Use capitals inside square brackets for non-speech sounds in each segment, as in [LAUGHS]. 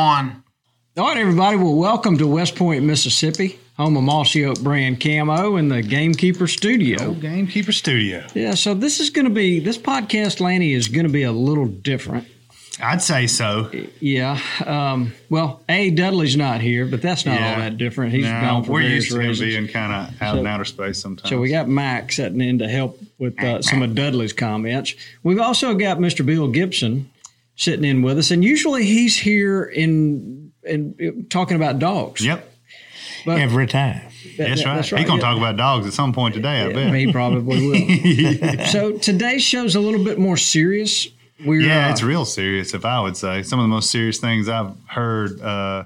one. All right, everybody. Well, welcome to West Point, Mississippi, home of Mossy Oak brand camo and the Gamekeeper Studio. Gamekeeper Studio. Yeah, so this is going to be this podcast, Lanny, is going to be a little different. I'd say so. Yeah. Um, well, A. Dudley's not here, but that's not all that different. He's gone for we're used to reasons. being kind of out So- in outer space sometimes. So we got Mac sitting in to help with uh, some of Dudley's comments. We've also got Mr. Bill Gibson sitting in with us, and usually he's here in in talking about dogs. Yep, But every time. that- that's that- right. that's He's gonna yeah. talk about dogs at some point today. I Yeah, bet. he probably will. [LAUGHS] so today's show's a little bit more serious. We're, yeah, uh, it's real serious. If I would say some of the most serious things I've heard uh,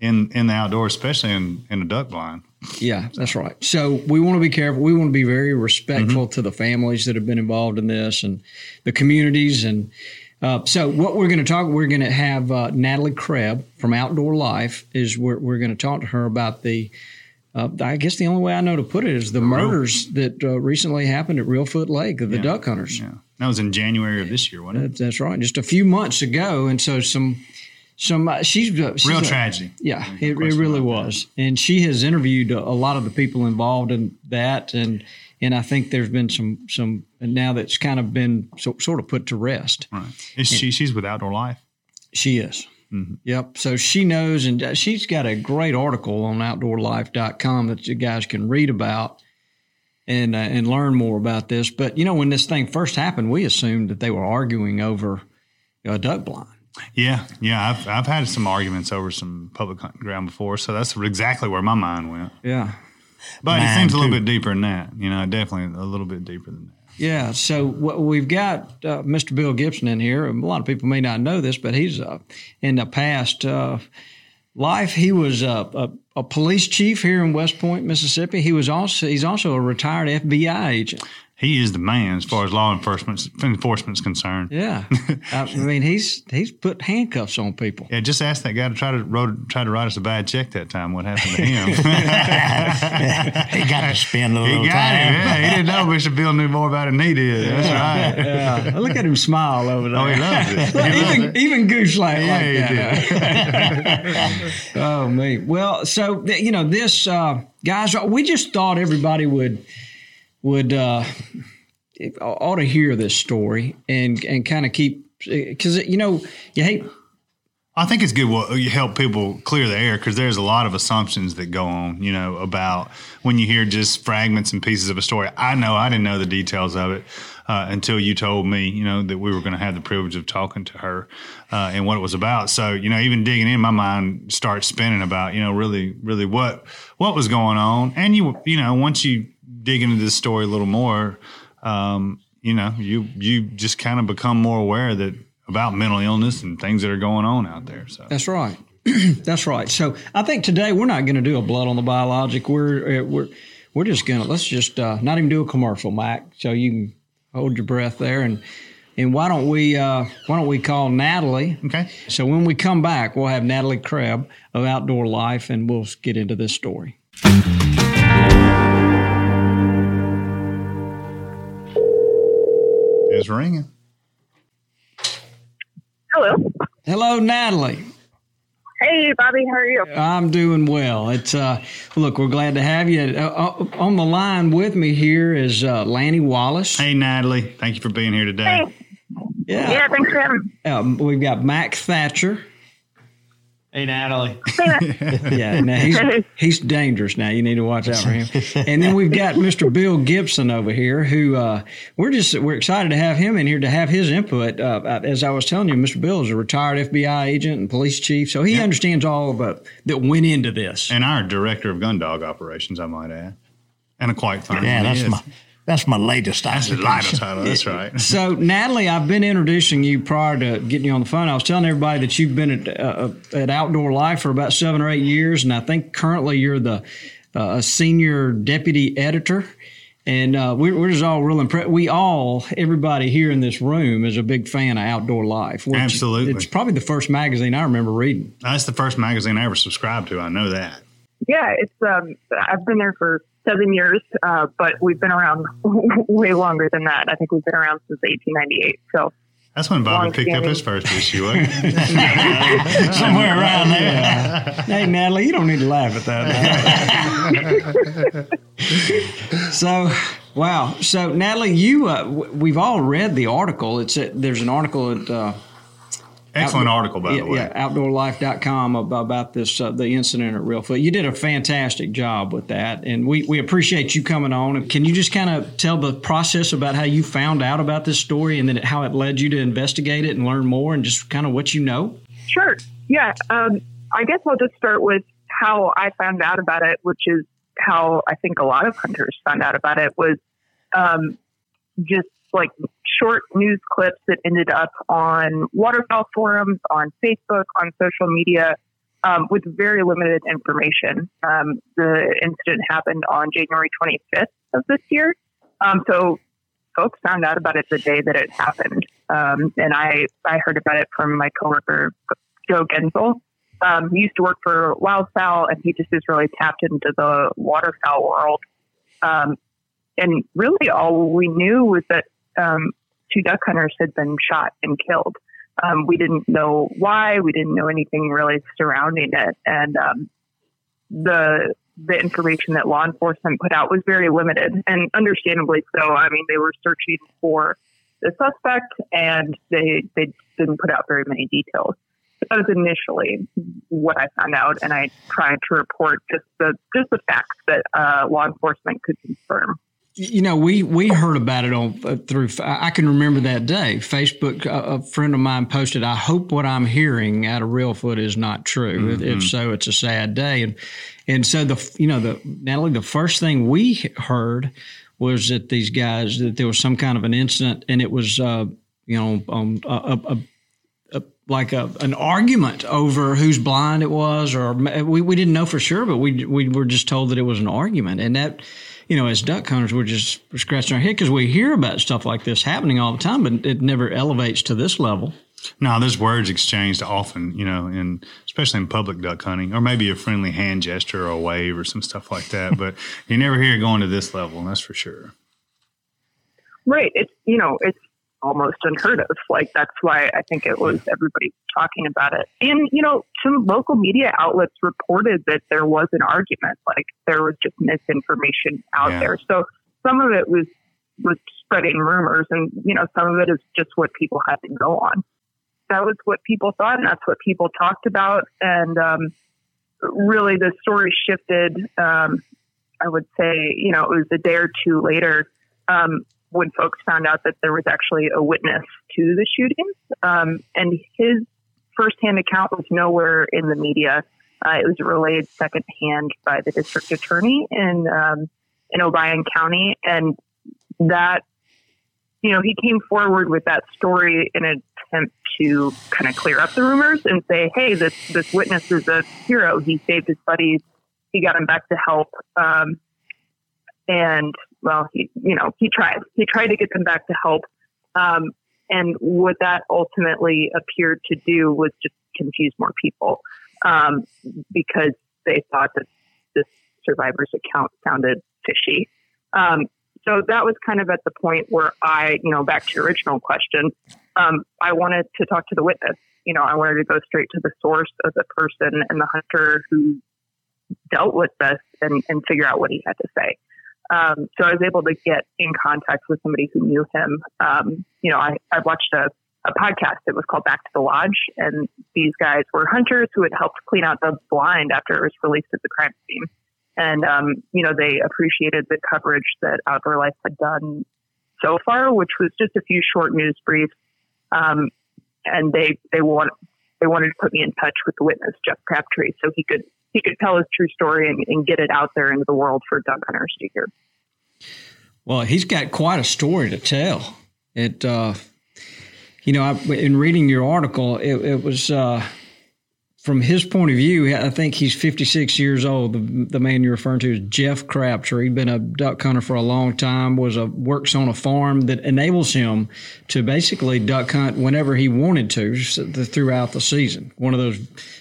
in in the outdoors, especially in in a duck blind. Yeah, that's right. So we want to be careful. We want to be very respectful Mm-hmm. to the families that have been involved in this and the communities. And uh, so what we're going to talk, we're going to have uh, Natalie Krebs from Outdoor Life is we're, we're going to talk to her about the. Uh, I guess the only way I know to put it is the murders that uh, recently happened at Reelfoot Lake of the duck hunters. Yeah, that was in January of this year, wasn't it? That's, that's right, just a few months ago, and so some, some uh, she's, uh, she's Real a- tragedy. Yeah, No it, it really about that. was, and she has interviewed a, a lot of the people involved in that, and and I think there's been some some and now that's kind of been so, sort of put to rest. Right. Is she? She's with Outdoor Life. She is. Mm-hmm. Yep. So she knows, and uh, she's got a great article on outdoorlife.com that you guys can read about and uh, and learn more about this. But you know, when this thing first happened, we assumed that they were arguing over a duck blind. Yeah, yeah. I've I've had some arguments over some public hunting ground before, so that's exactly where my mind went. Yeah. But it seems a little too. bit deeper than that. You know, definitely a little bit deeper than that. Yeah, so what we've got uh, Mr. Bill Gibson in here. A lot of people may not know this, but he's uh, in the past uh, life he was uh, a, a police chief here in West Point, Mississippi. He was also he's also a retired FBI agent. He is the man as far as law enforcement enforcement's concerned. Yeah, [LAUGHS] I mean he's he's put handcuffs on people. Yeah, just ask that guy to try to wrote, try to write us a bad check that time. What happened to him? [LAUGHS] he got to spend a he little got time. it. Yeah, he didn't know Bishop Bill knew more about it than he did. That's right. Yeah, look at him smile over there. Oh, he loves it. [LAUGHS] He loves even it. even Goose like, Yeah, like he that. did. Oh me. Well, so you know this, uh, guys. We just thought everybody would would uh, ought to hear this story and and kind of keep because you know you hate. I think it's good what you help people clear the air because there's a lot of assumptions that go on, you know, about when you hear just fragments and pieces of a story. I know I didn't know the details of it uh, until you told me, you know, that we were going to have the privilege of talking to her uh, and what it was about. So, you know, even digging in, my mind starts spinning about, you know, really, really what what was going on. And you, you know, once you dig into this story a little more, um, you know, you you just kind of become more aware that about mental illness and things that are going on out there. So That's right. [CLEARS THROAT] That's right. So I think today we're not going to do a blood on the biologic. We're uh, we're we're just gonna let's just uh, not even do a commercial, Mac. So you can hold your breath there and. And why don't we uh, why don't we call Natalie? Okay. So when we come back, we'll have Natalie Krebs of Outdoor Life, and we'll get into this story. It's ringing. Hello. Hello, Natalie. Hey, Bobby, how are you? I'm doing well. It's uh, look, we're glad to have you uh, uh, on the line with me. Here is uh, Lanny Wallace. Hey, Natalie, thank you for being here today. Hey. Yeah, Yeah, thanks for having me. Um, we've got Mac Thatcher. Hey, Natalie. [LAUGHS] Yeah, now he's he's dangerous. Now you need to watch out for him. And then we've got Mr. Bill Gibson over here, who uh, we're just we're excited to have him in here to have his input. Uh, as I was telling you, Mr. Bill is a retired FBI agent and police chief, so he understands all of it that went into this. And our director of gun dog operations, I might add. And a quite fine Yeah, that's is. my that's my latest. That's the lighter title. That's right. [LAUGHS] So, Natalie, I've been introducing you prior to getting you on the phone. I was telling everybody that you've been at, uh, at Outdoor Life for about seven or eight years, and I think currently you're the uh, senior deputy editor. And uh, we're, we're just all real impressed. We all, everybody here in this room, is a big fan of Outdoor Life. which Absolutely. it's probably the first magazine I remember reading. That's the first magazine I ever subscribed to. I know that. Yeah, it's um, I've been there for seven years, uh, but we've been around [LAUGHS] way longer than that. I think we've been around since 1898. So That's when Bobby Long picked up his first [LAUGHS] issue. wasn't? [LAUGHS] Somewhere around there. Hey, Natalie, you don't need to laugh at that. so, wow. So, Natalie, you uh, w- we've all read the article. It's a, there's an article at uh, Excellent Outdoor- article, by yeah, the way. yeah, outdoorlife.com about, about this uh, the incident at Reelfoot. You did a fantastic job with that, and we, we appreciate you coming on. Can you just kind of tell the process about how you found out about this story, and then how it led you to investigate it and learn more, and just kind of what you know? sure, yeah. Um, I guess I'll just start with how I found out about it, which is how I think a lot of hunters found out about it was um, just like short news clips that ended up on waterfowl forums, on Facebook, on social media, um, with very limited information. Um, the incident happened on January 25th of this year. Um, so folks found out about it the day that it happened. Um, and I, I heard about it from my coworker, Joe Genzel. Um, he used to work for Wildfowl and he just is really tapped into the waterfowl world. Um, and really all we knew was that two duck hunters had been shot and killed. Um, we didn't know why. We didn't know anything really surrounding it, and um, the the information that law enforcement put out was very limited, and understandably so. I mean, they were searching for the suspect, and they they didn't put out very many details. That was initially what I found out, and I tried to report just the just the facts that uh, law enforcement could confirm. You know, we we heard about it on uh, through. I can remember that day. Facebook. Uh, a friend of mine posted. I hope what I'm hearing out of Reelfoot is not true. If- If so, it's a sad day. And and so the you know the Natalie, the first thing we heard was that these guys that there was some kind of an incident, and it was uh, you know um, a, a, a, like a, an argument over who's blind it was, or we, we didn't know for sure, but we we were just told that it was an argument, and that you know, as duck hunters, we're just scratching our head because we hear about stuff like this happening all the time, but it never elevates to this level. No, there's words exchanged often, you know, in especially in public duck hunting, or maybe a friendly hand gesture or a wave or some stuff like that. but [LAUGHS] you never hear it going to this level, that's for sure. Right. It's you know, it's almost unheard of. Like that's why I think it was everybody talking about it. And you know, some local media outlets reported that there was an argument, like there was just misinformation out Yeah. there. So some of it was was spreading rumors, and you know, some of it is just what people had to go on. That was what people thought, and that's what people talked about. And um, really, the story shifted. Um, I would say, you know, it was a day or two later um, when folks found out that there was actually a witness to the shootings. Um, and his firsthand account was nowhere in the media. Uh, it was relayed secondhand by the district attorney in um, in Obion County, and that you know he came forward with that story in an attempt to kind of clear up the rumors and say, "Hey, this this witness is a hero. He saved his buddies. He got him back to help." Um, and well, he you know he tried. He tried to get them back to help. Um, and what that ultimately appeared to do was just confuse more people um, because they thought that this survivor's account sounded fishy. Um, so that was kind of at the point where I, you know, back to your original question, um, I wanted to talk to the witness. you know, I wanted to go straight to the source of the person and the hunter who dealt with this and, and figure out what he had to say. Um, so I was able to get in contact with somebody who knew him. Um, you know, I, I watched a, a podcast. It was called Back to the Lodge, and these guys were hunters who had helped clean out the blind after it was released at the crime scene. And um, you know, they appreciated the coverage that Outdoor Life had done so far, which was just a few short news briefs. Um, and they they want they wanted to put me in touch with the witness, Jeff Crabtree, so he could he could tell his true story and, and get it out there into the world for duck hunters to hear. Well, he's got quite a story to tell. It, uh, you know, I, in reading your article, it, it was uh, from his point of view. I think he's 56 years old. The, the man you're referring to is Jeff Crabtree. He'd been a duck hunter for a long time. Was a works on a farm that enables him to basically duck hunt whenever he wanted to throughout the season. One of those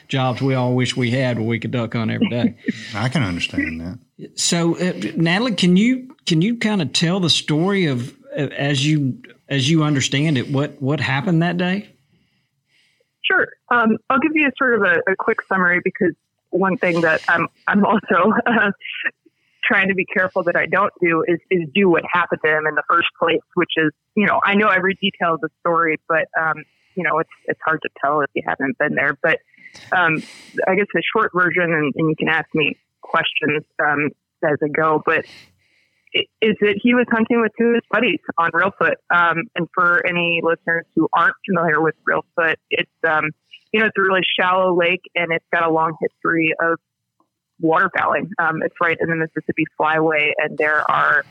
jobs we all wish we had where we could duck hunt every day. [LAUGHS] I can understand that. So, uh, Natalie, can you can you kind of tell the story of uh, as you as you understand it what what happened that day? Sure. Um, I'll give you sort of a, a, quick summary because one thing that I'm I'm also uh, trying to be careful that I don't do is is do what happened to him in the first place, which is you know I know every detail of the story, but um, you know it's it's hard to tell if you haven't been there. But um, I guess the short version, and, and you can ask me questions um, as I go, but is that he was hunting with two of his buddies on Reelfoot. Um, and for any listeners who aren't familiar with Reelfoot, it's um, you know it's a really shallow lake and it's got a long history of waterfowling. Um, it's right in the Mississippi Flyway, and there are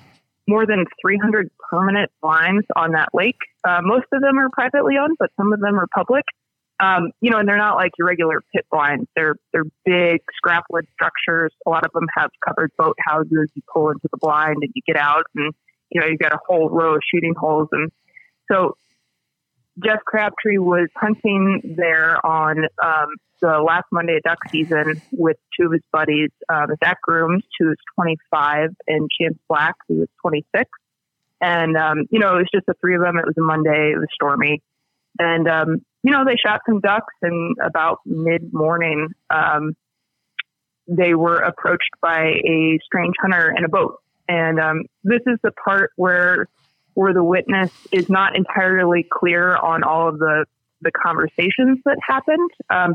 more than 300 permanent blinds on that lake. Uh, most of them are privately owned, but some of them are public. Um, you know, and they're not like your regular pit blinds. They're they're big scrap wood structures. A lot of them have covered boat houses. You pull into the blind and you get out, and you know you've got a whole row of shooting holes. And so Jeff Crabtree was hunting there on um, the last Monday of duck season with two of his buddies, um, Zach Grooms, who was 25, and Chance Black, who was 26. And um, you know, it was just the three of them. It was a Monday. It was stormy, and um, you know, they shot some ducks, and about mid morning, um, they were approached by a strange hunter in a boat. And um, this is the part where where the witness is not entirely clear on all of the the conversations that happened. Um,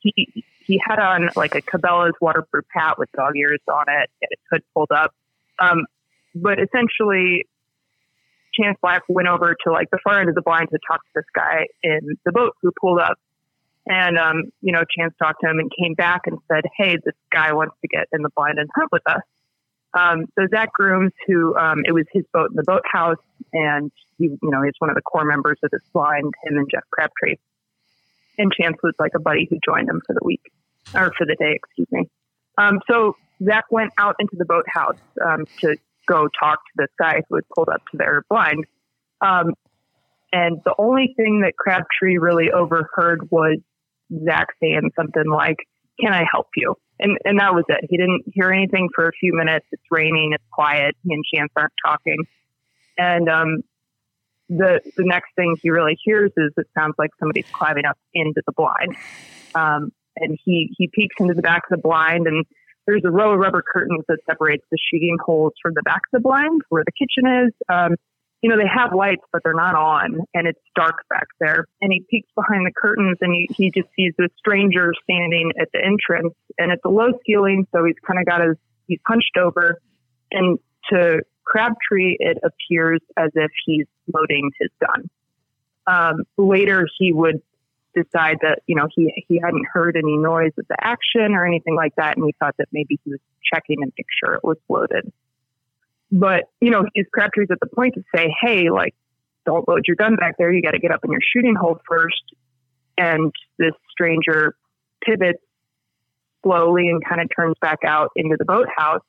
he he had on like a Cabela's waterproof hat with dog ears on it, and its hood pulled up. Um, but essentially, Chance Black went over to like the far end of the blind to talk to this guy in the boat who pulled up. And, um, you know, Chance talked to him and came back and said, Hey, this guy wants to get in the blind and hunt with us. Um, so Zach Grooms, who, um, it was his boat in the boathouse and he, you know, he's one of the core members of this blind, him and Jeff Crabtree. And Chance was like a buddy who joined him for the week or for the day, excuse me. Um, so Zach went out into the boathouse, um, to go talk to this guy who had pulled up to their blind. Um, and the only thing that Crabtree really overheard was Zach saying something like, Can I help you? And, and that was it. He didn't hear anything for a few minutes. It's raining, it's quiet. He and Chance aren't talking. And um, the, the next thing he really hears is it sounds like somebody's climbing up into the blind. Um, and he, he peeks into the back of the blind and there's a row of rubber curtains that separates the sheeting holes from the back of the blind where the kitchen is. Um, you know, they have lights, but they're not on, and it's dark back there. And he peeks behind the curtains, and he, he just sees this stranger standing at the entrance, and it's a low ceiling, so he's kind of got his he's hunched over, and to Crabtree, it appears as if he's loading his gun. Um, later, he would decide that you know he he hadn't heard any noise of the action or anything like that, and he thought that maybe he was checking and make sure it was loaded. But you know, his Crabtree's at the point to say, "Hey, like, don't load your gun back there. You got to get up in your shooting hole first. And this stranger pivots slowly and kind of turns back out into the boathouse,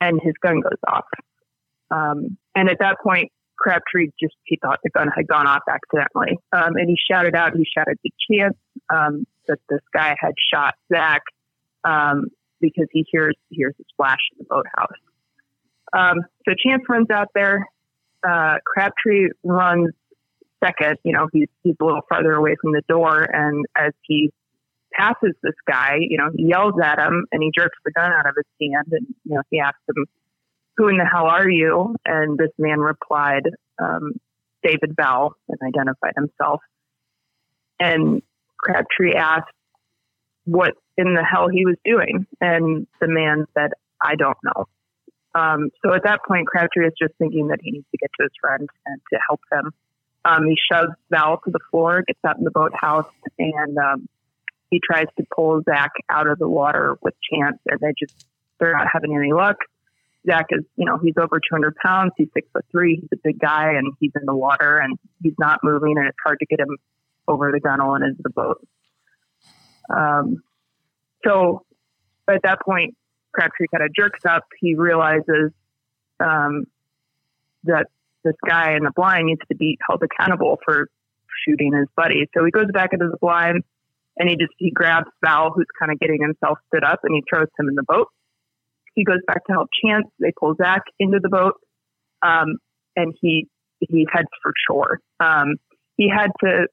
and his gun goes off. Um, and at that point, Crabtree just he thought the gun had gone off accidentally, um, and he shouted out. He shouted to Chance um, that this guy had shot Zach um, because he hears hears a splash in the boathouse. Um, so Chance runs out there. Uh, Crabtree runs second, you know, he's he's a little farther away from the door, and as he passes this guy, you know, he yells at him and he jerks the gun out of his hand, and you know, he asks him, "Who in the hell are you?" And this man replied, um, "David Bell," and identified himself. And Crabtree asked what in the hell he was doing, and the man said, "I don't know." Um, so at that point, Crabtree is just thinking that he needs to get to his friend and to help him. Um, he shoves Vowell to the floor, gets out in the boathouse, and um, he tries to pull Zach out of the water with Chance, and they just they're not having any luck. Zach is, you know, he's over 200 pounds. He's six foot three. He's a big guy, and he's in the water, and he's not moving, and it's hard to get him over the gunnel and into the boat. Um, so at that point, Crabtree kind of jerks up. He realizes um, that this guy in the blind needs to be held accountable for shooting his buddy. So he goes back into the blind and he just he grabs Vowell, who's kind of getting himself stood up, and he throws him in the boat. He goes back to help Chance. They pull Zach into the boat, um, and he he heads for shore. Um, he had to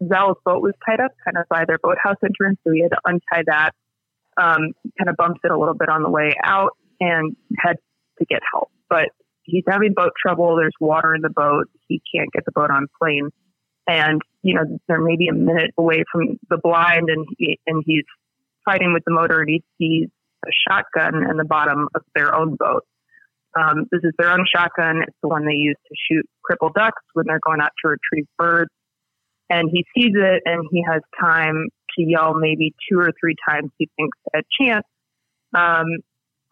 Vowell's boat was tied up kind of by their boathouse entrance, so he had to untie that. Um, kind of bumps it a little bit on the way out and heads to get help. But he's having boat trouble. There's water in the boat. He can't get the boat on plane. And, you know, they're maybe a minute away from the blind and he, and he's fighting with the motor and he sees a shotgun in the bottom of their own boat. Um, this is their own shotgun. It's the one they use to shoot crippled ducks when they're going out to retrieve birds. And he sees it and he has time to yell maybe two or three times he thinks at chance um,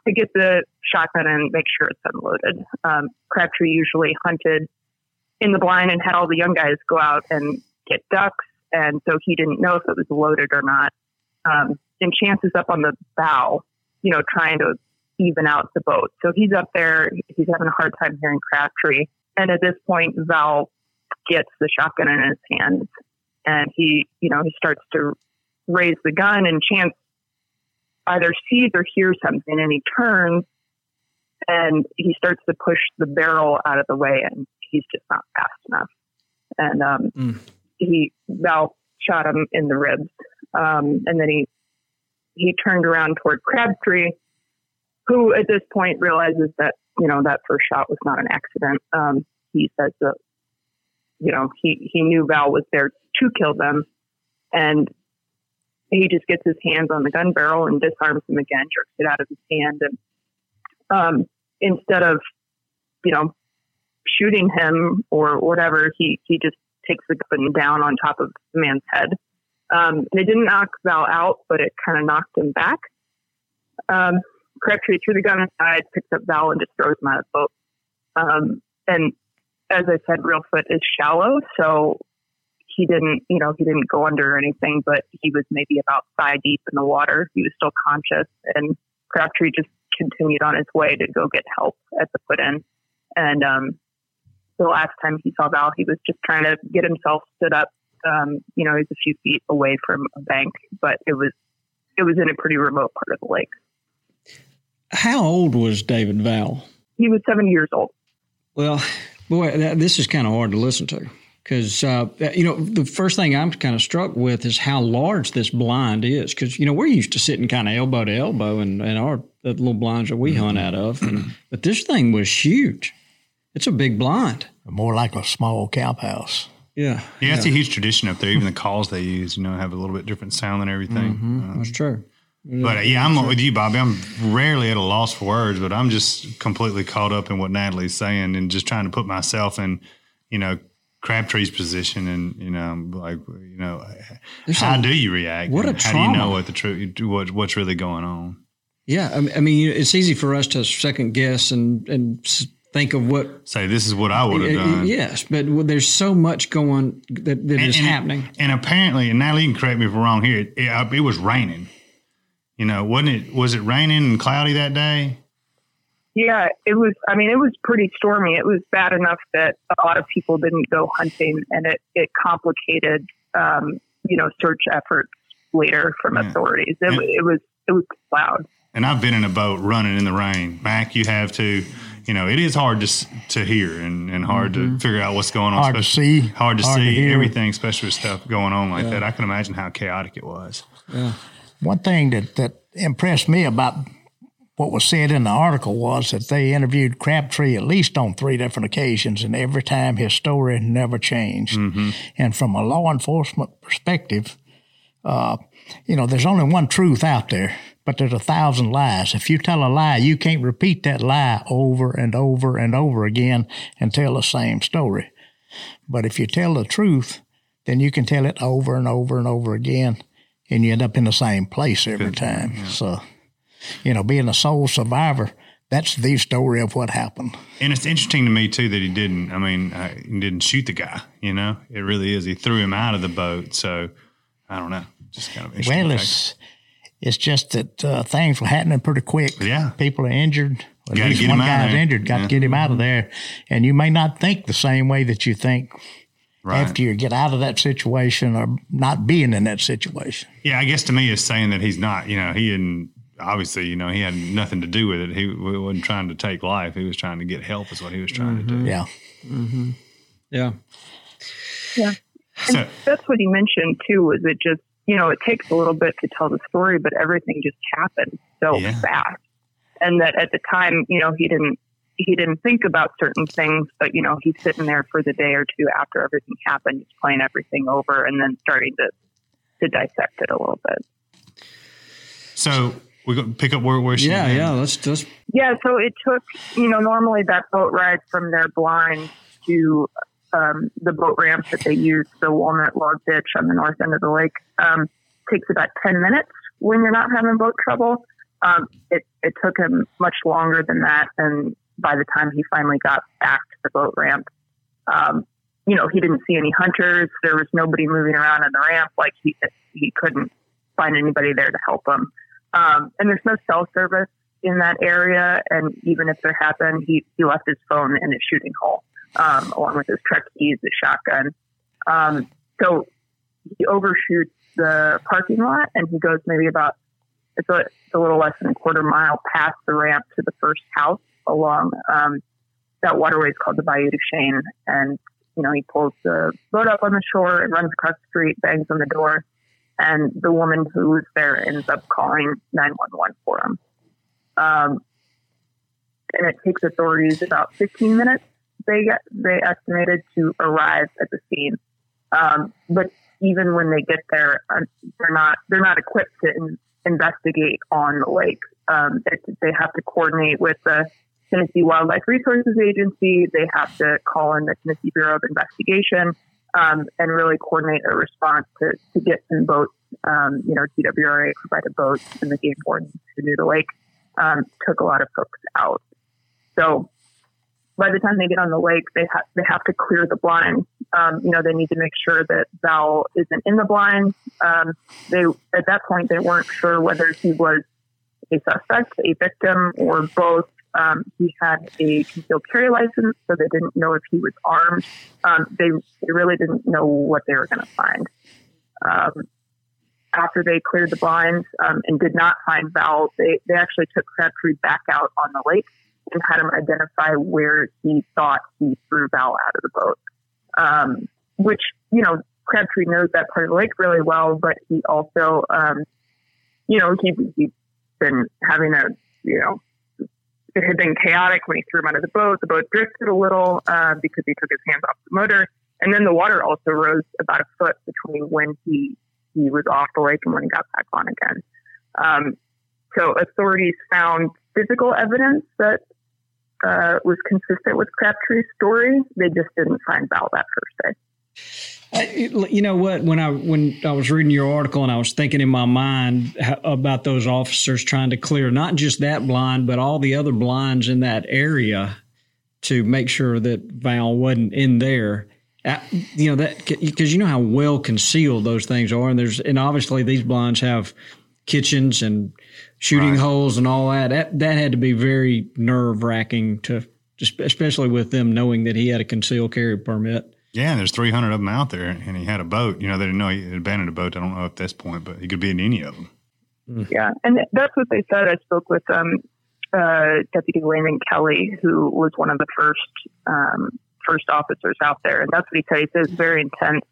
to get the shotgun and make sure it's unloaded. Um, Crabtree usually hunted in the blind and had all the young guys go out and get ducks, and so he didn't know if it was loaded or not. Um, and Chance is up on the bow, you know, trying to even out the boat. So he's up there. He's having a hard time hearing Crabtree. And at this point, Vowell gets the shotgun in his hands, and he, you know, he starts to raise the gun, and Chance either sees or hears something, and he turns and he starts to push the barrel out of the way, and he's just not fast enough. And um, mm. he Vowell shot him in the ribs, um, and then he he turned around toward Crabtree, who at this point realizes that you know that first shot was not an accident. Um, he says that you know he he knew Vowell was there to kill them, and he just gets his hands on the gun barrel and disarms him again, jerks it out of his hand, and um, instead of you know shooting him or whatever, he he just takes the gun down on top of the man's head. Um, and it didn't knock Vowell out, but it kind of knocked him back. Um, Crabtree threw the gun aside, picks up Vowell, and just throws him out of the boat. Um, and as I said, Reelfoot is shallow, so he didn't, you know, he didn't go under or anything, but he was maybe about thigh deep in the water. He was still conscious, and Crabtree just continued on his way to go get help at the put in. And um, the last time he saw Vowell, he was just trying to get himself stood up. Um, you know, he's a few feet away from a bank, but it was it was in a pretty remote part of the lake. How old was David Vowell? He was seven years old. Well, boy, that, this is kind of hard to listen to because uh, you know the first thing I'm kind of struck with is how large this blind is. Because you know we're used to sitting kind of elbow to elbow in, in our little blinds that we hunt out of, and, [CLEARS THROAT] but this thing was huge. It's a big blind, more like a small cow house. Yeah, yeah, it's a huge tradition up there. Even the calls they use, you know, have a little bit different sound and everything. Mm-hmm. That's true. But uh, yeah, I'm with you, Bobby. I'm rarely at a loss for words, but I'm just completely caught up in what Natalie's saying and just trying to put myself in, you know, Crabtree's position, and you know, like you know, There's how a, do you react? What a how trauma. do you know what the truth, what what's really going on? Yeah, I mean, it's easy for us to second guess and and think of what say this is what I would have done. Yes, but there's so much going that, that and, is and, happening. And apparently, and Natalie, you can correct me if I'm wrong here. It, it, it was raining. You know, wasn't it? Was it raining and cloudy that day? Yeah, it was. I mean, it was pretty stormy. It was bad enough that a lot of people didn't go hunting, and it it complicated, um, you know, search efforts later from yeah. authorities. It, it was it was loud. And I've been in a boat running in the rain. Mac, you have too. You know, it is hard to to hear and, and hard to figure out what's going on. Mm-hmm. Hard to see, hard to hard see hear. everything, especially with stuff going on like that. I can imagine how chaotic it was. Yeah. One thing that, that impressed me about what was said in the article was that they interviewed Crabtree at least on three different occasions, and every time his story never changed. And from a law enforcement perspective, uh, you know, there's only one truth out there, but there's a thousand lies. If you tell a lie, you can't repeat that lie over and over and over again and tell the same story. But if you tell the truth, then you can tell it over and over and over again, and you end up in the same place every time. So, you know, being a sole survivor, that's the story of what happened. And it's interesting to me too that he didn't. I mean, uh, he didn't shoot the guy. You know, it really is. He threw him out of the boat. So I don't know. Just kind of interesting. Well, fact. It's it's just that uh, things were happening pretty quick. Yeah. people are injured. At Gotta least one guy's injured. Got Yeah. to get him out of mm-hmm. there, and you may not think the same way that you think right. after you get out of that situation or not being in that situation. Yeah, I guess to me, it's saying that he's not. You know, he didn't. Obviously, you know, he had nothing to do with it. He wasn't trying to take life. He was trying to get help. Is what he was trying to mm-hmm. do. Yeah. Mm-hmm. Yeah. Yeah. So, That's what he mentioned too. Was it just you know it takes a little bit to tell the story, but everything just happened so Yeah. fast, and that at the time you know he didn't he didn't think about certain things, but you know he's sitting there for the day or two after everything happened, he's playing everything over, and then starting to to dissect it a little bit. so we go pick up where where she. Yeah, yeah. Let's let's Yeah, so it took, you know, normally that boat ride from their blind to um, the boat ramp that they use, the Walnut Log Ditch on the north end of the lake, um, takes about 10 minutes when you're not having boat trouble. Um, it, it took him much longer than that. And by the time he finally got back to the boat ramp, um, you know, he didn't see any hunters. There was nobody moving around on the ramp. Like he, he couldn't find anybody there to help him. Um, and there's no cell service in that area. And even if there had been, he, he left his phone in his shooting hole, um, along with his truck keys, his shotgun. Um, so he overshoots the parking lot and he goes maybe about, it's a, it's a little less than a quarter mile past the ramp to the first house along, um, that waterway is called the Bayou du Chien. And, you know, he pulls the boat up on the shore and runs across the street, bangs on the door. And the woman who was there ends up calling 911 for him. Um, and it takes authorities about 15 minutes. They they estimated to arrive at the scene. Um, but even when they get there, uh, they're not they're not equipped to in, investigate on the lake. Um, they, they have to coordinate with the Tennessee Wildlife Resources Agency. They have to call in the Tennessee Bureau of Investigation um, and really coordinate a response to, to get some boats. Um, you know, TWRA provided boats and the game warden to do the lake um, took a lot of folks out. So by the time they get on the lake, they have they have to clear the blind. Um, you know, they need to make sure that Vowell isn't in the blind. Um, they at that point they weren't sure whether he was a suspect, a victim, or both. Um, he had a concealed carry license, so they didn't know if he was armed. Um, they, they really didn't know what they were going to find. Um, after they cleared the blinds um, and did not find Vowell, they, they actually took Crabtree back out on the lake and had him identify where he thought he threw Vowell out of the boat. Um, which, you know, Crabtree knows that part of the lake really well, but he also, um, you know, he, he's been having a, you know, it had been chaotic when he threw him out of the boat. The boat drifted a little uh, because he took his hands off the motor. And then the water also rose about a foot between when he, he was off the lake and when he got back on again. Um, so authorities found physical evidence that uh, was consistent with Crabtree's story. They just didn't find Vowell that first day. You know what? When I when I was reading your article and I was thinking in my mind about those officers trying to clear not just that blind, but all the other blinds in that area to make sure that Vowell wasn't in there. You know that because you know how well concealed those things are, and there's and obviously these blinds have kitchens and shooting Right. holes and all that. That that had to be very nerve wracking to, especially with them knowing that he had a concealed carry permit. Yeah, and there's 300 of them out there, and he had a boat. You know, they didn't know he had abandoned a boat. I don't know at this point, but he could be in any of them. Yeah, and that's what they said. I spoke with um, uh, Deputy Landon Kelly, who was one of the first um, first officers out there, and that's what he said. He says it's very intense,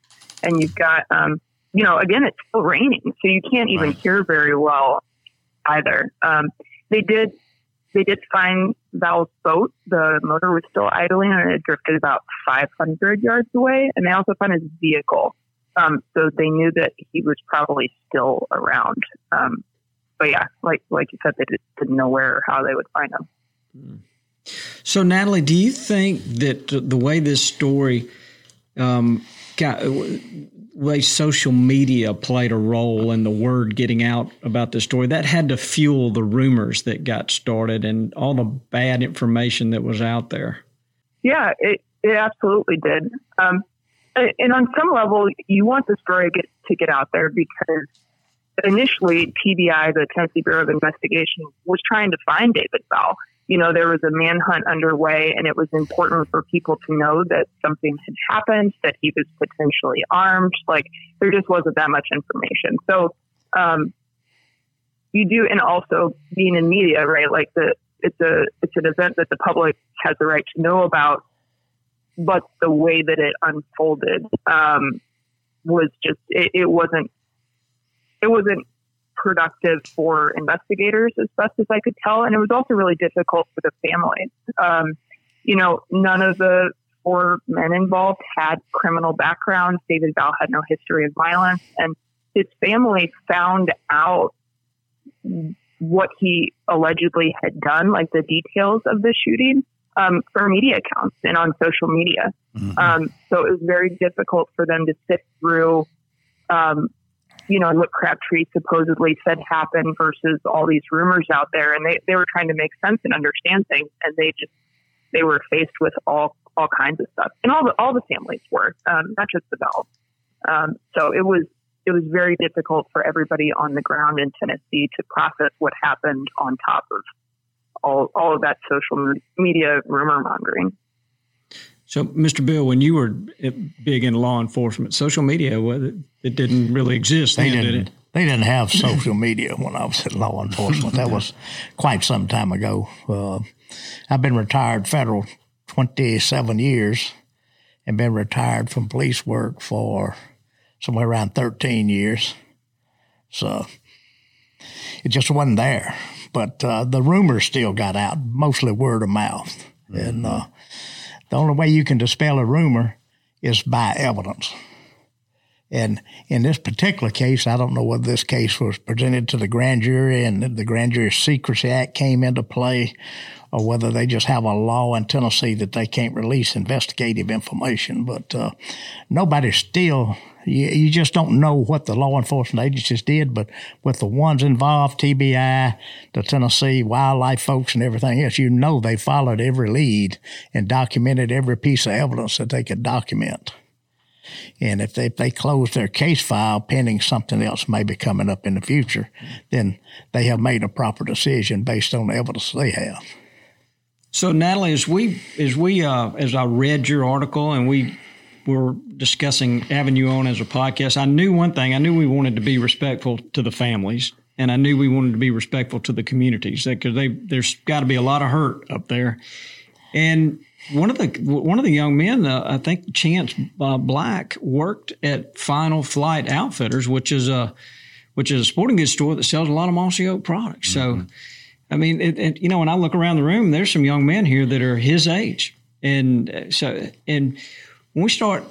and you've got, um, you know, again, it's still raining, so you can't even Right. hear very well either. Um, they did they did find Vowell's boat. The motor was still idling, and it drifted about 500 yards away. And they also found his vehicle, um, so they knew that he was probably still around. Um, but yeah, like like you said, they just didn't know where or how they would find him. So, Natalie, do you think that the way this story um, got, way social media played a role in the word getting out about the story, that had to fuel the rumors that got started and all the bad information that was out there? Yeah, it, it absolutely did. Um, and on some level, you want the story get, to get out there because initially TBI, the Tennessee Bureau of Investigation, was trying to find David Bell. You know, there was a manhunt underway, and it was important for people to know that something had happened, that he was potentially armed. Like, there just wasn't that much information. So, um, you do, and also being in media, right? Like the it's a it's an event that the public has the right to know about, but the way that it unfolded um, was just it, it wasn't it wasn't productive for investigators as best as I could tell, and it was also really difficult for the families. Um, you know, none of the four men involved had criminal backgrounds. David Vowell had no history of violence, and his family found out what he allegedly had done, like the details of the shooting, um, for media accounts and on social media. Um, so it was very difficult for them to sit through, um, you know, what Crabtree supposedly said happened versus all these rumors out there. And they, they were trying to make sense and understand things, and they just they were faced with all all kinds of stuff, and all the all the families were, um, not just the Bells. Um, so it was it was very difficult for everybody on the ground in Tennessee to process what happened on top of all, all of that social media rumor mongering. So, Mr. Bill, when you were big in law enforcement, social media, well, it, didn't really exist They then, did didn't. it? They didn't have social media when I was in law enforcement. That was quite some time ago. Uh, I've been retired federal 27 years and been retired from police work for somewhere around 13 years. So it just wasn't there. But uh, the rumors still got out, mostly word of mouth. And uh, the only way you can dispel a rumor is by evidence. And in this particular case, I don't know whether this case was presented to the grand jury and the Grand Jury Secrecy Act came into play, or whether they just have a law in Tennessee that they can't release investigative information. But uh, nobody still, you, you just don't know what the law enforcement agencies did. But with the ones involved, TBI, the Tennessee wildlife folks, and everything else, you know they followed every lead and documented every piece of evidence that they could document. And if they, if they close their case file pending something else maybe coming up in the future, then they have made a proper decision based on the evidence they have. So, Natalie, as we as we uh, as I read your article and we were discussing Avenue on as a podcast, I knew one thing. I knew we wanted to be respectful to the families, and I knew we wanted to be respectful to the communities because they there's got to be a lot of hurt up there. And one of the one of the young men, uh, I think Chance uh, Black, worked at Final Flight Outfitters, which is a which is a sporting goods store that sells a lot of Mossy Oak products. So, I mean, it, it, you know, when I look around the room, there's some young men here that are his age, and uh, so and when we start,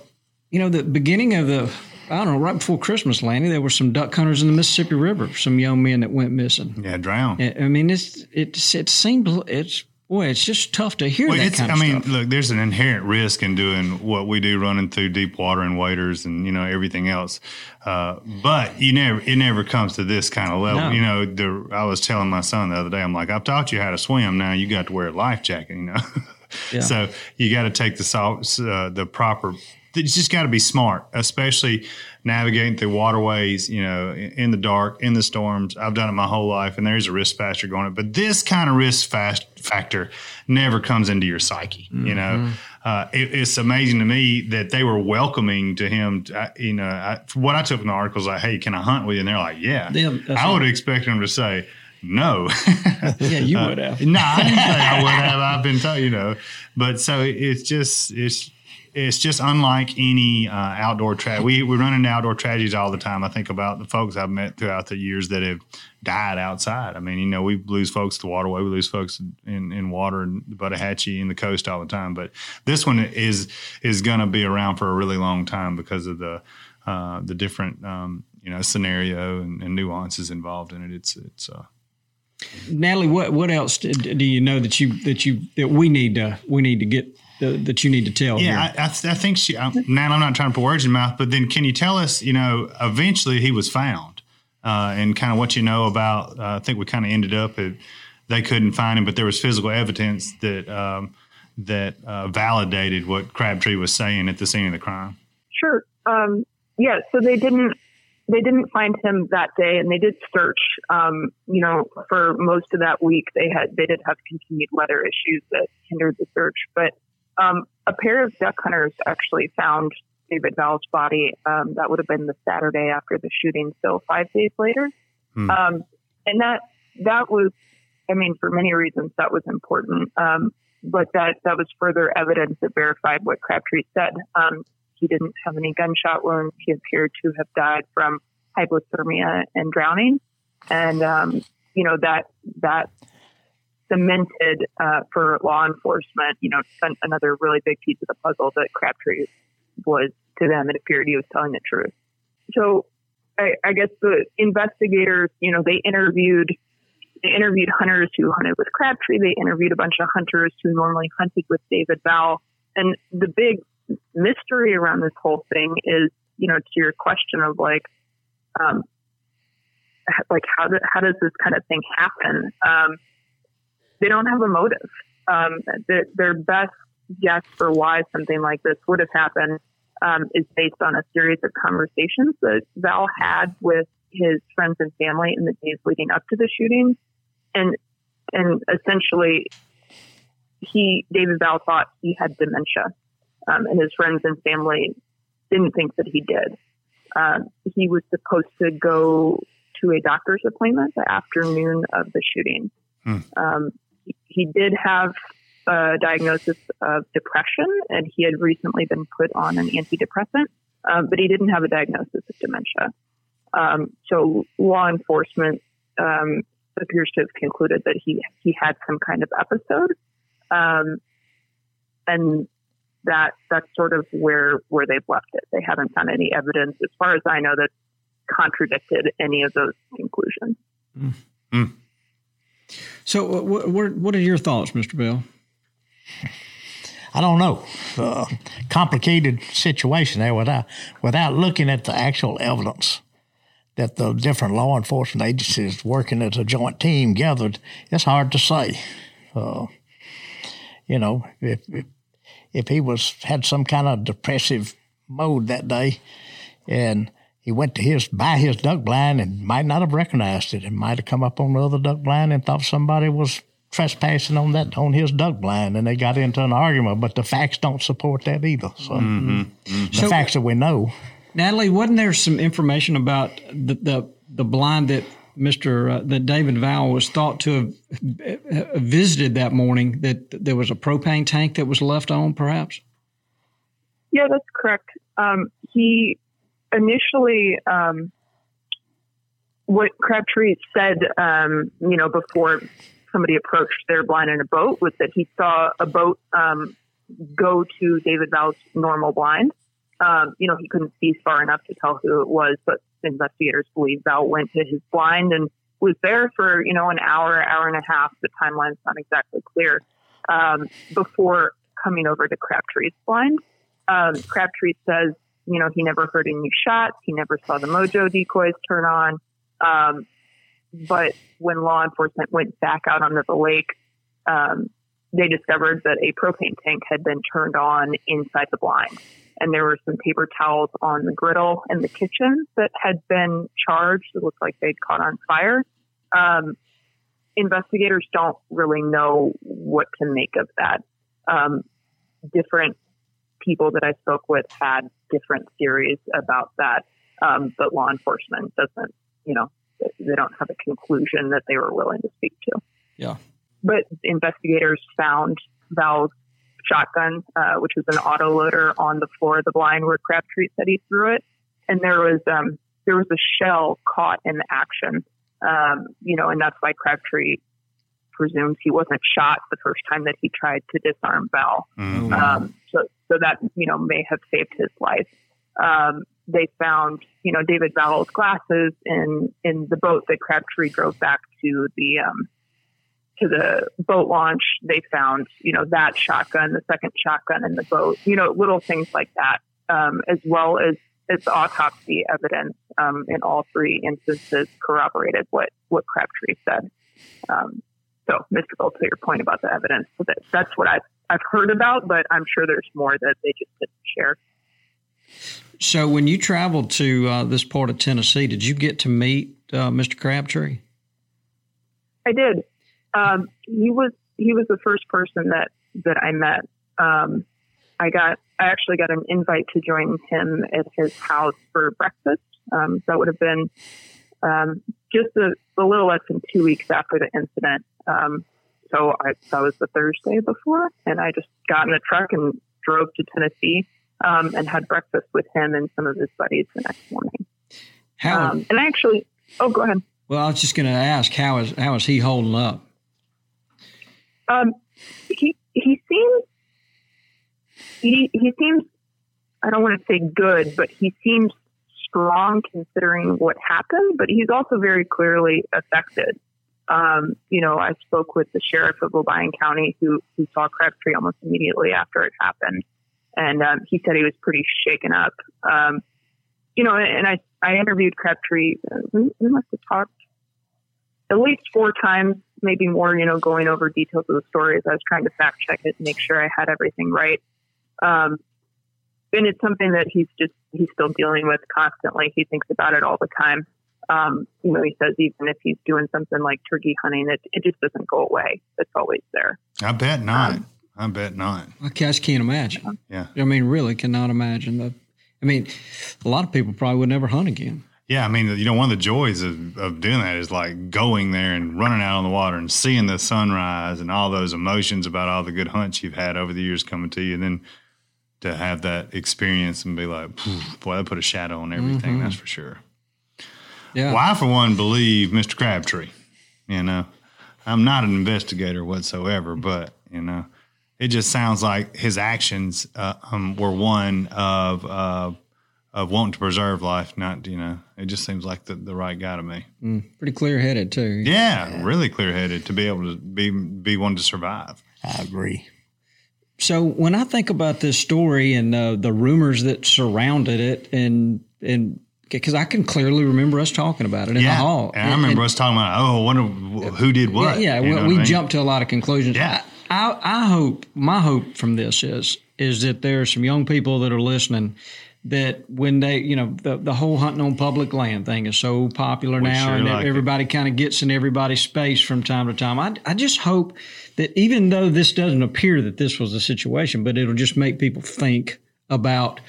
you know, the beginning of the I don't know, right before Christmas, Lanny, there were some duck hunters in the Mississippi River, some young men that went missing. Yeah, drowned. I I mean, it's it it seemed it's boy, it's just tough to hear Well, that it's, kind I of mean, stuff. look, there's an inherent risk in doing what we do, running through deep water and waders and you know everything else. Uh, but you never, it never comes to this kind of level. No. You know, the, I was telling my son the other day, I'm like, I've taught you how to swim. Now you got to wear a life jacket. You know, [LAUGHS] Yeah. so you got to take the salt, uh, the proper. It's just got to be smart, especially navigating through waterways. You know, in the dark, in the storms. I've done it my whole life, and there's a risk factor going. But this kind of risk fast factor never comes into your psyche. You know, uh, it, it's amazing to me that they were welcoming to him. Uh, you know, I, what I took from the article is like, "Hey, can I hunt with you?" And they're like, "Yeah." I would expect them to say. No. [LAUGHS] yeah, you would have. no, I didn't say I would have. I've been told, you know, but so it's just it's it's just unlike any uh, outdoor tragedy. We we run into outdoor tragedies all the time. I think about the folks I've met throughout the years that have died outside. I mean, you know, we lose folks to the waterway, we lose folks in, in water and the Buttahatchee and the coast all the time. But this one is is going to be around for a really long time because of the uh, the different um, you know scenario and, and, nuances involved in it. It's it's. Uh, Natalie, what what else do you know that you that you that we need to we need to get that you need to tell? Yeah, I, I, I, think she. I, now I'm not trying to put words in your mouth, but then can you tell us? You know, eventually he was found, uh, and kind of what you know about. Uh, I think we kind of ended up at they couldn't find him, but there was physical evidence that um, that uh, validated what Crabtree was saying at the scene of the crime. Sure. Um, yeah. So they didn't they didn't find him that day, and they did search. Um, you know, for most of that week, they had they did have continued weather issues that hindered the search. But um, a pair of duck hunters actually found David Vowell's body. Um, that would have been the Saturday after the shooting, so five days later. Hmm. Um, and that that was, I mean, for many reasons, that was important. Um, but that that was further evidence that verified what Crabtree said. He didn't have any gunshot wounds. He appeared to have died from hypothermia and drowning. And, um, you know, that, that cemented, uh, for law enforcement, you know, another really big piece of the puzzle that Crabtree was to them. It appeared he was telling the truth. So I, I guess the investigators, you know, they interviewed they interviewed hunters who hunted with Crabtree. They interviewed a bunch of hunters who normally hunted with David Vowell. And the big mystery around this whole thing is, you know, to your question of like, um, like how do, how does this kind of thing happen? Um, they don't have a motive. Um, their, their best guess for why something like this would have happened um, is based on a series of conversations that Vowell had with his friends and family in the days leading up to the shooting, and and essentially, he David Vowell thought he had dementia um, and his friends and family didn't think that he did. Um, he was supposed to go to a doctor's appointment the afternoon of the shooting. Hmm. Um, he, he, did have a diagnosis of depression, and he had recently been put on an antidepressant, um, but he didn't have a diagnosis of dementia. Um, so law enforcement um, appears to have concluded that he he had some kind of episode, um, and that that's sort of where where they've left it. They haven't found any evidence, as far as I know, that contradicted any of those conclusions. Mm. Mm. So, uh, what, what are your thoughts, Mr. Bell? I don't know. Uh, complicated situation there without without looking at the actual evidence that the different law enforcement agencies working as a joint team gathered. It's hard to say. Uh, you know, if, if if he was had some kind of depressive mode that day, and he went to his buy his duck blind and might not have recognized it, and might have come up on the other duck blind and thought somebody was trespassing on that on his duck blind, and they got into an argument. But the facts don't support that either. So mm-hmm. Mm-hmm. the so, facts that we know. Natalie, wasn't there some information about the the, the blind that Mr. Uh, that David Vowell was thought to have uh, visited that morning, that there was a propane tank that was left on, perhaps? Yeah, that's correct. Um, he initially, um, what Crabtree said, um, you know, before somebody approached their blind in a boat was that he saw a boat um, go to David Vowell's normal blind. Um, you know, he couldn't see far enough to tell who it was, but investigators believe Vowell went to his blind and was there for, you know, an hour, hour and a half. The timeline's not exactly clear um, before coming over to Crabtree's blind. Um, Crabtree says, you know, he never heard any shots. He never saw the mojo decoys turn on. Um, but when law enforcement went back out onto the lake, um, they discovered that a propane tank had been turned on inside the blind and there were some paper towels on the griddle in the kitchen that had been charged. It looked like they'd caught on fire. Um, investigators don't really know what to make of that. Um, different people that I spoke with had different theories about that, um, but law enforcement doesn't, you know, they don't have a conclusion that they were willing to speak to. Yeah. But investigators found Vowell's shotgun, uh, which was an auto loader, on the floor of the blind where Crabtree said he threw it, and there was um, there was a shell caught in the action. Um, you know, and that's why Crabtree presumes he wasn't shot the first time that he tried to disarm Bell. Mm. Um, so, so that you know may have saved his life. Um, they found you know David Bell's glasses in in the boat that Crabtree drove back to the um, to the boat launch. They found you know that shotgun, the second shotgun in the boat. You know, little things like that, um, as well as as autopsy evidence um, in all three instances corroborated what what Crabtree said. Um, so, Mr. Gold, to your point about the evidence, so that, that's what I've, I've heard about, but I'm sure there's more that they just didn't share. So, when you traveled to uh, this part of Tennessee, did you get to meet uh, Mr. Crabtree? I did. Um, he was he was the first person that that I met. Um, I got I actually got an invite to join him at his house for breakfast. Um, that would have been um, just a, a, little less than two weeks after the incident. Um, so I, that was the Thursday before, and I just got in a truck and drove to Tennessee um, and had breakfast with him and some of his buddies the next morning. How? Um, and I actually, oh, go ahead. Well, I was just going to ask how is how is he holding up? Um, he he seems he he seems I don't want to say good, but he seems strong considering what happened. But he's also very clearly affected. Um, you know, I spoke with the sheriff of Obion County who who saw Crabtree almost immediately after it happened, and um, he said he was pretty shaken up. Um, you know, and I I interviewed Crabtree. Uh, we, we must have talked at least four times, maybe more. You know, going over details of the stories. I was trying to fact check it, and make sure I had everything right. Um, and it's something that he's just he's still dealing with constantly. He thinks about it all the time. Um, you know, he says even if he's doing something like turkey hunting, it, it just doesn't go away. It's always there. I bet not. Um, I bet not. I just can't imagine. Yeah. I mean, really cannot imagine that. I mean, a lot of people probably would never hunt again. Yeah, I mean, you know, one of the joys of, of doing that is like going there and running out on the water and seeing the sunrise and all those emotions about all the good hunts you've had over the years coming to you. And then to have that experience and be like, boy, that put a shadow on everything. Mm-hmm. That's for sure. Yeah. Well, I, for one, believe Mr. Crabtree. You know, I'm not an investigator whatsoever, but, you know, it just sounds like his actions uh, um, were one of uh, of wanting to preserve life. Not you know, it just seems like the, the right guy to me. Mm, pretty clear headed too. Yeah, yeah, really clear headed to be able to be be one to survive. I agree. So when I think about this story and uh, the rumors that surrounded it, and and because I can clearly remember us talking about it in yeah. the hall, and, I remember and, us talking about, oh, I wonder who did what. Yeah, yeah. we, we jumped to a lot of conclusions. Yeah. I, I, I hope my hope from this is is that there are some young people that are listening that when they, you know, the, the whole hunting on public land thing is so popular We now, sure and like everybody kind of gets in everybody's space from time to time. I, I just hope that even though this doesn't appear that this was the situation, but it'll just make people think about,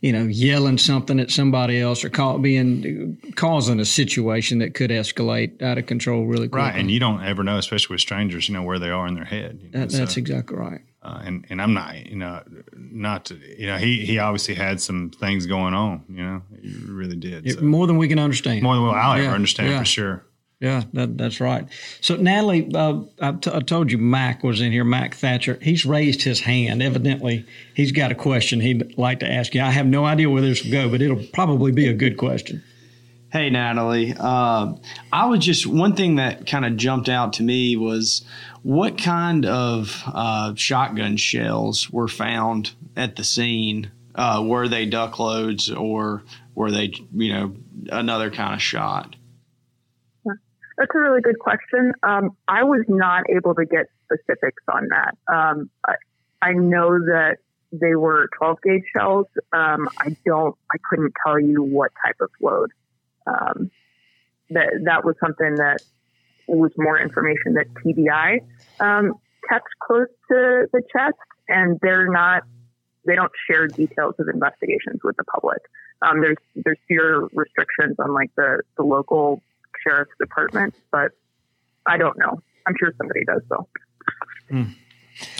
you know, yelling something at somebody else or call, being causing a situation that could escalate out of control really quickly. Right, and you don't ever know, especially with strangers, you know where they are in their head. You know, That, that's so, exactly right. Uh, and and I'm not, you know, not to, you know, he he obviously had some things going on. You know, he really did. So. more than we can understand. More than what I'll Yeah, ever understand yeah. for sure. Yeah, that, that's right. So, Natalie, uh, I, t- I told you Mac was in here, Mac Thatcher. He's raised his hand. Evidently, he's got a question he'd like to ask you. I have no idea where this will go, but it'll probably be a good question. Hey, Natalie. Uh, I was just one thing that kind of jumped out to me was what kind of uh, shotgun shells were found at the scene? Uh, were they duck loads or were they, you know, another kind of shot? That's a really good question. Um, I was not able to get specifics on that. Um, I, I know that they were 12 gauge shells. Um, I don't, I couldn't tell you what type of load. Um, that that was something that was more information that TBI um, kept close to the chest, and they're not. They don't share details of investigations with the public. Um, there's there's fewer restrictions on like the the local sheriff's department, but I don't know. I'm sure somebody does though.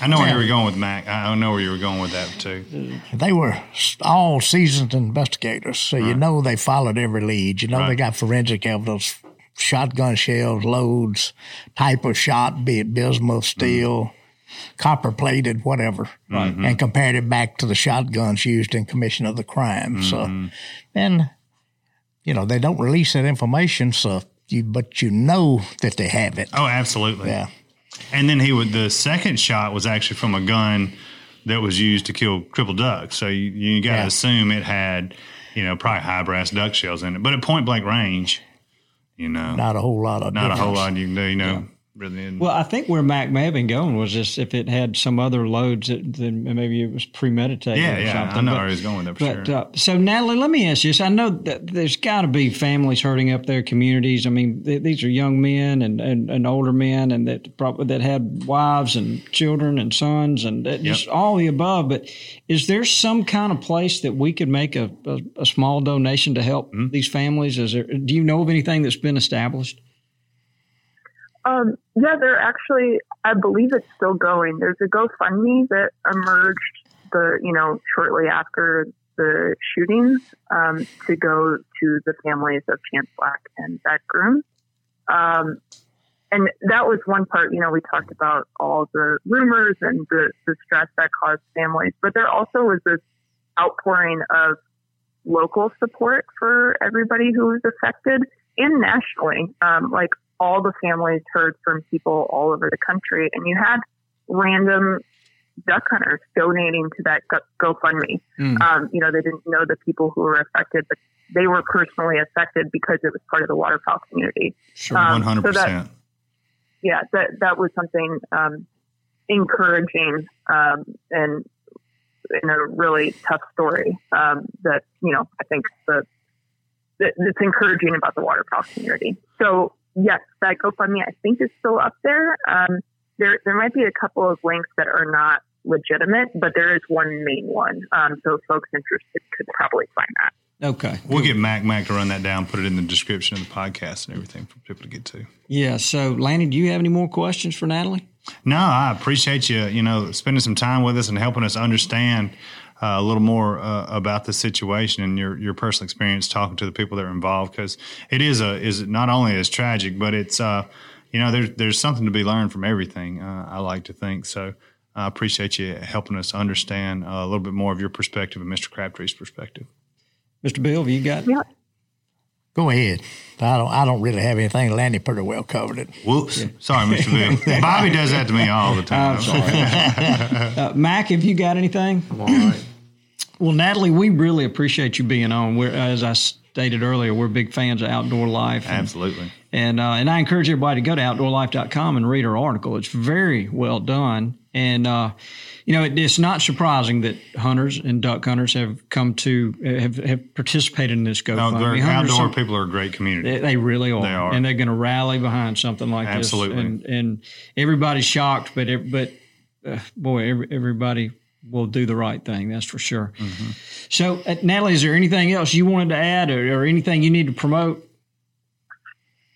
I know where you were going with Mac. I know where you were going with that too. They were all seasoned investigators, so you know they followed every lead. You know they got forensic evidence, shotgun shells, loads, type of shot, be it bismuth, mm-hmm. steel, copper plated, whatever, and mm-hmm. compared it back to the shotguns used in commission of the crime. So, mm-hmm. and you know they don't release that information, so you but you know that they have it. Oh, absolutely. Yeah. And then he would. The second shot was actually from a gun that was used to kill crippled duck. So you, you got to Yeah. assume it had, you know, probably high brass duck shells in it. But at point blank range, you know, not, Not a whole lot of not a whole lot you can do. You know, really. Well, I think where Mac may have been going was just if it had some other loads, that, then maybe it was premeditated. yeah, or yeah. something. I know But- where he was going for But sure. uh, so Natalie, let me ask you this: I know that there's got to be families hurting up their communities. I mean, th- these are young men and, and, and older men, and that probably that had wives and children and sons and that just all the above. But is there some kind of place that we could make a, a, a small donation to help Mm-hmm. these families? Is there? Do you know of anything that's been established? Um, yeah, they're actually, I believe it's still going. There's a GoFundMe that emerged the, you know, shortly after the shootings um, to go to the families of Chance Black and Zach Groom. Um, and that was one part, you know, we talked about all the rumors and the, the stress that caused families, but there also was this outpouring of local support for everybody who was affected and nationally. Um, like all the families heard from people all over the country, and you had random duck hunters donating to that GoFundMe. Mm. Um, you know, they didn't know the people who were affected, but they were personally affected because it was part of the waterfowl community. Sure. Um, One hundred percent. yeah, that that was something um, encouraging um, and in a really tough story um, that you know I think the that, that's encouraging about the waterfowl community. So yes, that GoFundMe I think is still up there. Um, there there might be a couple of links that are not legitimate, but there is one main one. Um, so folks interested could probably find that. Okay. We'll get Mac Mac to run that down, put it in the description of the podcast and everything for people to get to. Yeah. So, Lanny, do you have any more questions for Natalie? No, I appreciate you, you know, spending some time with us and helping us understand uh, a little more uh, about the situation and your your personal experience talking to the people that are involved because it is a is not only as tragic, but it's uh, you know there's there's something to be learned from everything. Uh, I like to think so. I appreciate you helping us understand uh, a little bit more of your perspective and Mr. Crabtree's perspective. Mr. Bill, have you got? Yeah. Go ahead. I don't. I don't really have anything. Lanny pretty well covered it. Whoops, sorry, Mr. Bill. [LAUGHS] Bobby does that to me all the time. I'm sorry. [LAUGHS] uh, Mac, have you got anything? All right. Well, Natalie, we really appreciate you being on. We're, as I stated earlier, we're big fans of Outdoor Life. and- Absolutely. And uh, and I encourage everybody to go to outdoorlife.com and read her article. It's very well done. And uh, you know, it, it's not surprising that hunters and duck hunters have come to have, have participated in this No, GoFundMe. Hunters outdoor are- people are a great community. they, they really are. They are. and they're going to rally behind something like Absolutely. this. And and everybody's shocked, but but uh, boy, every, everybody will do the right thing. That's for sure. Mm-hmm. So, uh, Natalie, is there anything else you wanted to add, or, or anything you need to promote?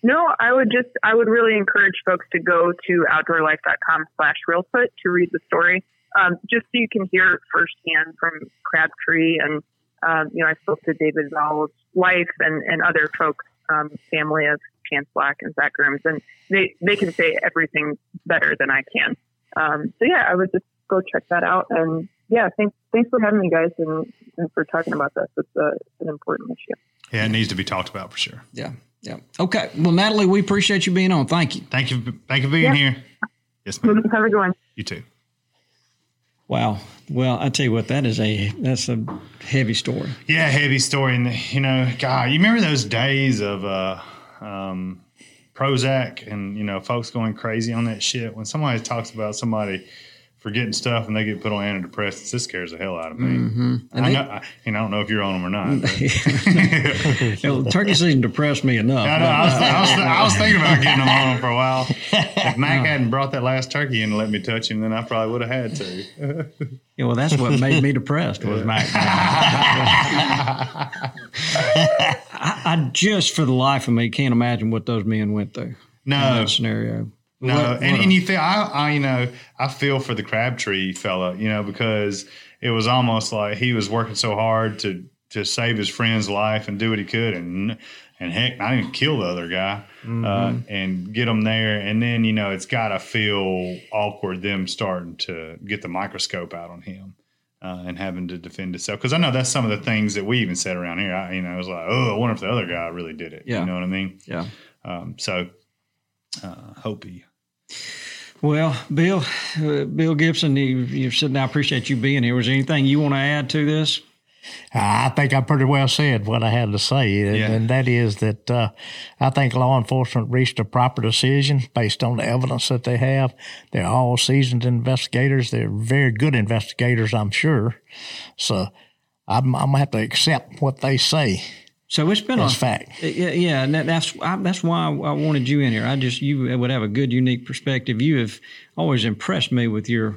No, I would just, I would really encourage folks to go to outdoorlife.com slash reelfoot to read the story, um, just so you can hear it firsthand from Crabtree. And, um, you know, I spoke to David Vowell's wife and, and other folks, um, family of Chance Black and Zach Grooms, and they, they can say everything better than I can. Um, so yeah, I would just go check that out. And yeah, thanks, thanks for having me guys and, and for talking about this. It's, a, it's an important issue. Yeah, it needs to be talked about for sure. Yeah, yeah. Okay. Well, Natalie, we appreciate you being on. Thank you. Thank you. Thank you for being Yeah. here. Yes, ma'am. Have a good one. You too. Wow. Well, I tell you what, that is a that's a heavy story. Yeah, heavy story. And, you know, God, you remember those days of uh, um, Prozac and, you know, folks going crazy on that shit? When somebody talks about somebody for getting stuff and they get put on antidepressants. This scares the hell out of me. Mm-hmm. And I, they- know, I, and I don't know if you're on them or not. Hell, [LAUGHS] turkey season depressed me enough. I, know, I, was, I, was, I was thinking about getting them on them for a while. If Mac [LAUGHS] hadn't brought that last turkey in and let me touch him, then I probably would have had to. [LAUGHS] Yeah, well, that's what made me depressed was Mac. I, I just, for the life of me, can't imagine what those men went through. No. in that scenario. No, What- and, what and you feel I, I you know I feel for the Crabtree fella, you know, because it was almost like he was working so hard to to save his friend's life and do what he could, and and heck, not even kill the other guy, uh, Mhm. and get him there, and then you know it's got to feel awkward them starting to get the microscope out on him. Uh, and having to defend itself. because I know that's some of the things that we even said around here. I, you know, it was like, oh, I wonder if the other guy really did it. Yeah. You know what I mean? Yeah. Um, so, uh, hope he Well, Bill, uh, Bill Gibson, you, you're sitting. I appreciate you being here. Was there anything you want to add to this? I think I pretty well said what I had to say, and, Yeah. and that is that uh, I think law enforcement reached a proper decision based on the evidence that they have. They're all seasoned investigators. They're very good investigators, I'm sure. So I'm, I'm gonna have to accept what they say. So it's been as a fact. Yeah, yeah, and that, that's I, that's why I wanted you in here. I just you would have a good, unique perspective. You have always impressed me with your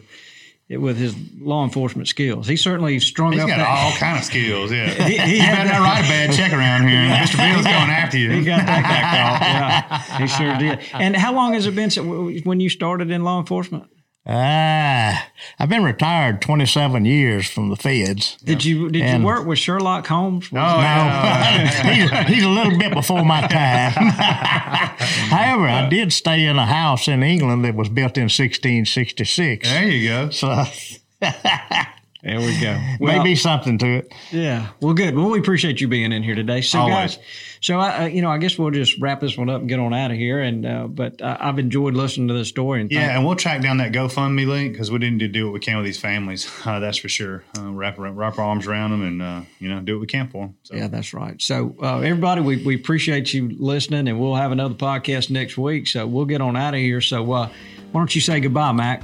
with his law enforcement skills. He certainly strung He's up got that, all kind of skills. Yeah, [LAUGHS] He- he you better not write a bad check around here. Mr. Bill's [LAUGHS] going after you. He got that back off. [LAUGHS] Yeah, he sure did. And how long has it been since, when you started in law enforcement? Ah, I've been retired 27 years from the feds. Did you did And- you work with Sherlock Holmes? No, [LAUGHS] he's, he's a little bit before my time. [LAUGHS] However, I did stay in a house in England that was built in 1666. There you go. So [LAUGHS] there we go. [SIGHS] maybe something to it. Yeah. Well, good. Well, we appreciate you being in here today. So, Always. guys, so I, you know, I guess we'll just wrap this one up and get on out of here. And uh, but uh, I've enjoyed listening to this story. And Yeah, and we'll track down that GoFundMe link because we didn't do what we can with these families. [LAUGHS] Uh, that's for sure. Uh, wrap wrap our arms around them and uh, you know do what we can for them. So. Yeah, that's right. So, uh, everybody, we, we appreciate you listening, and we'll have another podcast next week. So, we'll get on out of here. So, uh, why don't you say goodbye, Mac?